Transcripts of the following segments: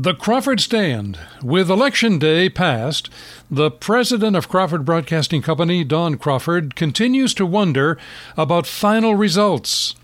The Crawford Stand. With Election Day past, the president of Crawford Broadcasting Company, Don Crawford, continues to wonder about final results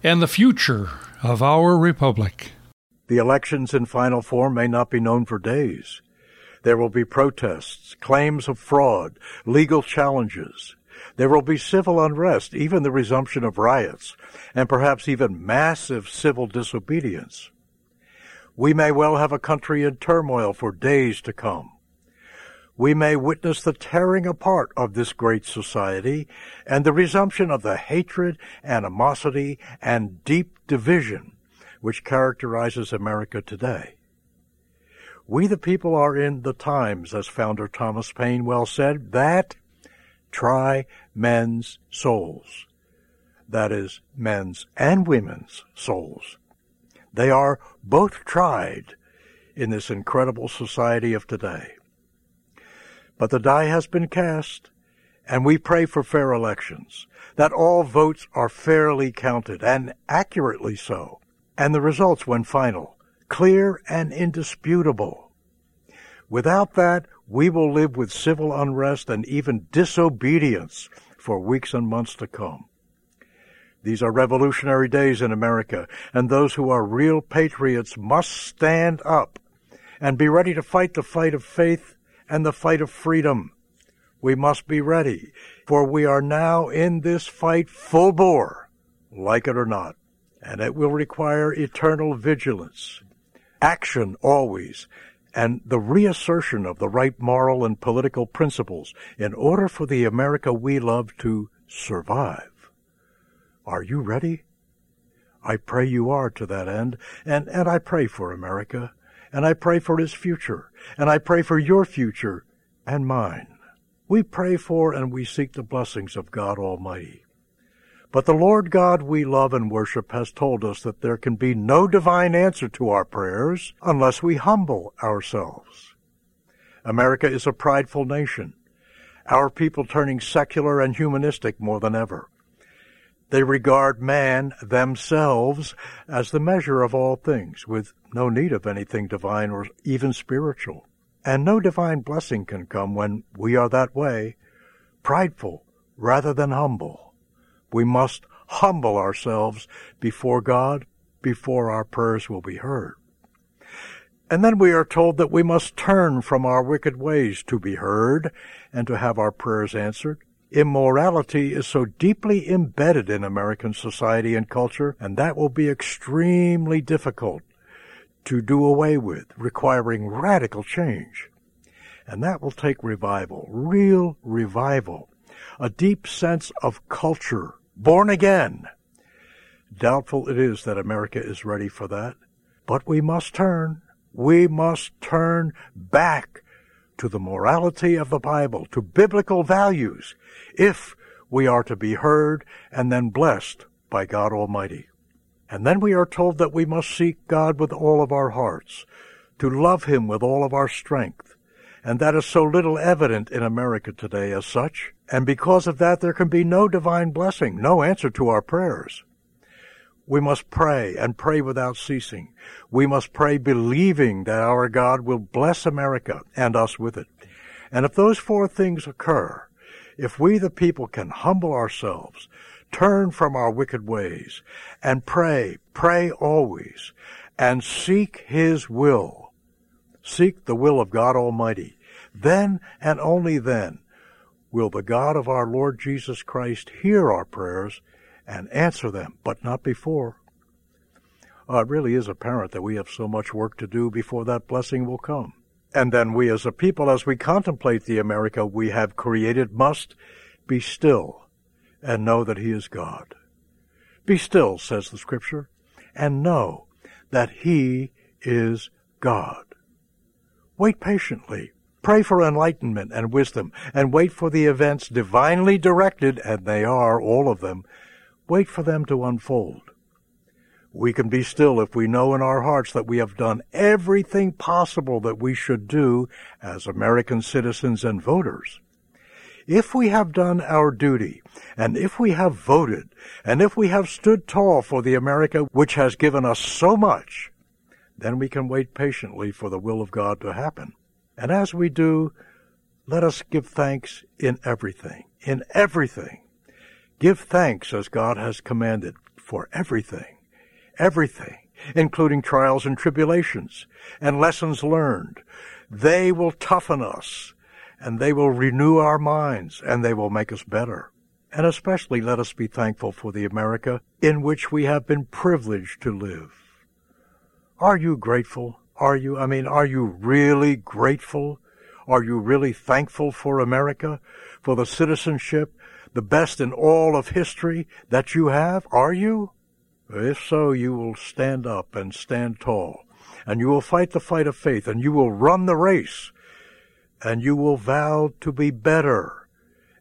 and the future of our republic. The elections in final form may not be known for days. There will be protests, claims of fraud, legal challenges. There will be civil unrest, even the resumption of riots, and perhaps even massive civil disobedience. We may well have a country in turmoil for days to come. We may witness the tearing apart of this great society and the resumption of the hatred, animosity, and deep division which characterizes America today. We the people are in the times, as founder Thomas Paine well said, that try men's souls. That is, men's and women's souls. They are both tried in this incredible society of today. But the die has been cast, and we pray for fair elections, that all votes are fairly counted, and accurately so, and the results, when final, clear and indisputable. Without that, we will live with civil unrest and even disobedience for weeks and months to come. These are revolutionary days in America, and those who are real patriots must stand up and be ready to fight the fight of faith and the fight of freedom. We must be ready, for we are now in this fight full bore, like it or not, and it will require eternal vigilance, action always, and the reassertion of the right moral and political principles in order for the America we love to survive. Are you ready? I pray you are to that end, and, and I pray for America, and I pray for his future, and I pray for your future and mine. We pray for and we seek the blessings of God Almighty. But the Lord God we love and worship has told us that there can be no divine answer to our prayers unless we humble ourselves. America is a prideful nation, our people turning secular and humanistic more than ever. They regard man themselves as the measure of all things, with no need of anything divine or even spiritual. And no divine blessing can come when we are that way, prideful rather than humble. We must humble ourselves before God before our prayers will be heard. And then we are told that we must turn from our wicked ways to be heard and to have our prayers answered immorality is so deeply embedded in American society and culture, and that will be extremely difficult to do away with, requiring radical change. And that will take revival, real revival, a deep sense of culture, born again. Doubtful it is that America is ready for that, but we must turn. We must turn back to the morality of the Bible, to biblical values, if we are to be heard and then blessed by God Almighty. And then we are told that we must seek God with all of our hearts, to love Him with all of our strength. And that is so little evident in America today as such. And because of that, there can be no divine blessing, no answer to our prayers. We must pray and pray without ceasing. We must pray believing that our God will bless America and us with it. And if those four things occur, if we the people can humble ourselves, turn from our wicked ways, and pray, pray always, and seek His will, seek the will of God Almighty, then and only then will the God of our Lord Jesus Christ hear our prayers and answer them, but not before. Uh, it really is apparent that we have so much work to do before that blessing will come. And then we as a people, as we contemplate the America we have created, must be still and know that He is God. Be still, says the Scripture, and know that He is God. Wait patiently. Pray for enlightenment and wisdom, and wait for the events divinely directed, and they are, all of them. Wait for them to unfold. We can be still if we know in our hearts that we have done everything possible that we should do as American citizens and voters. If we have done our duty, and if we have voted, and if we have stood tall for the America which has given us so much, Then we can wait patiently for the will of God to happen. And as we do, let us give thanks in everything. In everything. Give thanks as God has commanded for everything. Everything, including trials and tribulations and lessons learned. They will toughen us and they will renew our minds and they will make us better. And especially let us be thankful for the America in which we have been privileged to live. Are you grateful? Are you, I mean, are you really grateful? Are you really thankful for America, for the citizenship, the best in all of history that you have? Are you? If so, you will stand up and stand tall, and you will fight the fight of faith, and you will run the race, and you will vow to be better,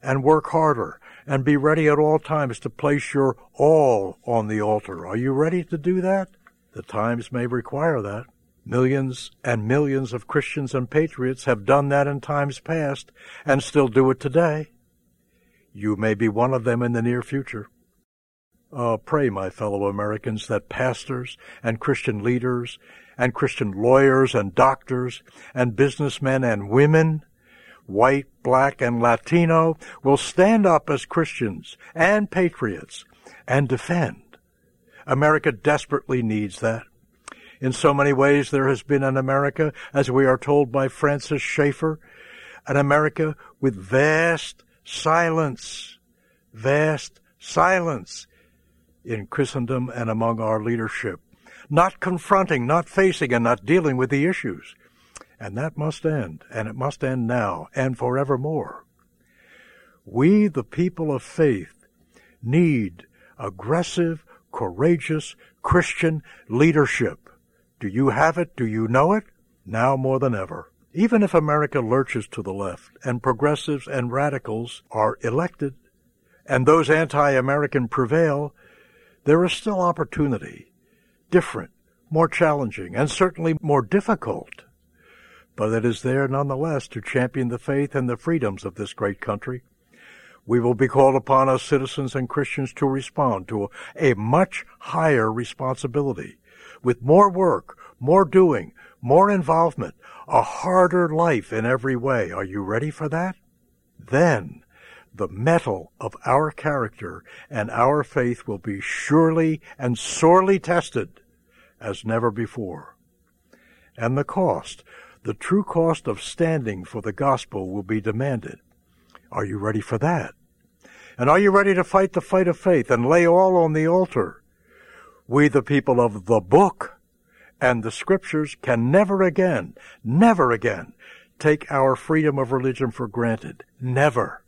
and work harder, and be ready at all times to place your all on the altar. Are you ready to do that? The times may require that. Millions and millions of Christians and patriots have done that in times past and still do it today. You may be one of them in the near future. Uh, pray, my fellow Americans, that pastors and Christian leaders and Christian lawyers and doctors and businessmen and women, white, black, and Latino, will stand up as Christians and patriots and defend America desperately needs that. In so many ways, there has been an America, as we are told by Francis Schaeffer, an America with vast silence, vast silence in Christendom and among our leadership, not confronting, not facing, and not dealing with the issues. And that must end, and it must end now and forevermore. We, the people of faith, need aggressive, courageous Christian leadership. Do you have it? Do you know it? Now more than ever. Even if America lurches to the left and progressives and radicals are elected and those anti-American prevail, there is still opportunity, different, more challenging, and certainly more difficult. But it is there nonetheless to champion the faith and the freedoms of this great country we will be called upon as citizens and Christians to respond to a, much higher responsibility with more work, more doing, more involvement, a harder life in every way. Are you ready for that? Then the mettle of our character and our faith will be surely and sorely tested as never before. And the cost, the true cost of standing for the gospel will be demanded. Are you ready for that? And are you ready to fight the fight of faith and lay all on the altar? We, the people of the book and the scriptures, can never again, never again take our freedom of religion for granted. Never.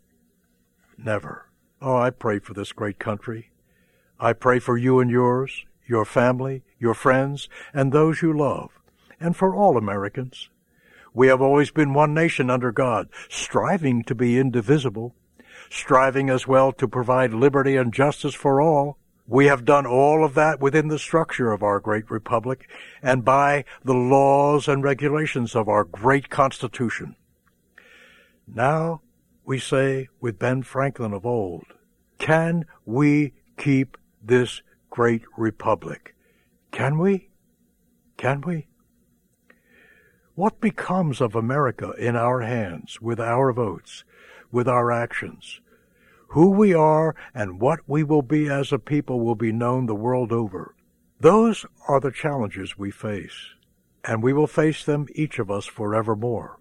Never. Oh, I pray for this great country. I pray for you and yours, your family, your friends, and those you love, and for all Americans. We have always been one nation under God, striving to be indivisible, striving as well to provide liberty and justice for all. We have done all of that within the structure of our great republic and by the laws and regulations of our great Constitution. Now we say with Ben Franklin of old, can we keep this great republic? Can we? Can we? What becomes of America in our hands with our votes, with our actions? Who we are and what we will be as a people will be known the world over. Those are the challenges we face, and we will face them, each of us, forevermore.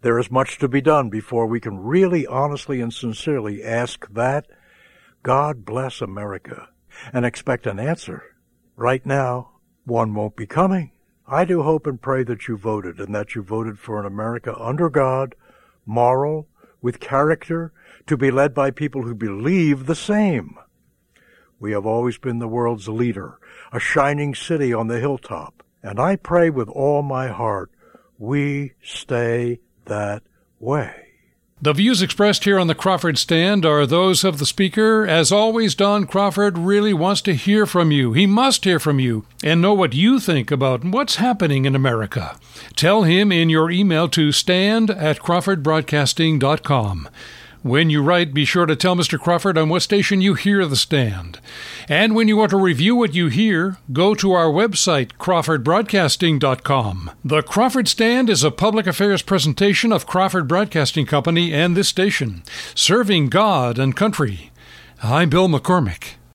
There is much to be done before we can really honestly and sincerely ask that God bless America and expect an answer. Right now, one won't be coming. I do hope and pray that you voted and that you voted for an America under God, moral, with character, to be led by people who believe the same. We have always been the world's leader, a shining city on the hilltop, and I pray with all my heart we stay that way. The views expressed here on the Crawford Stand are those of the speaker. As always, Don Crawford really wants to hear from you. He must hear from you and know what you think about what's happening in America. Tell him in your email to stand at crawfordbroadcasting.com. When you write, be sure to tell Mr. Crawford on what station you hear the stand. And when you want to review what you hear, go to our website, crawfordbroadcasting.com. The Crawford Stand is a public affairs presentation of Crawford Broadcasting Company and this station, serving God and country. I'm Bill McCormick.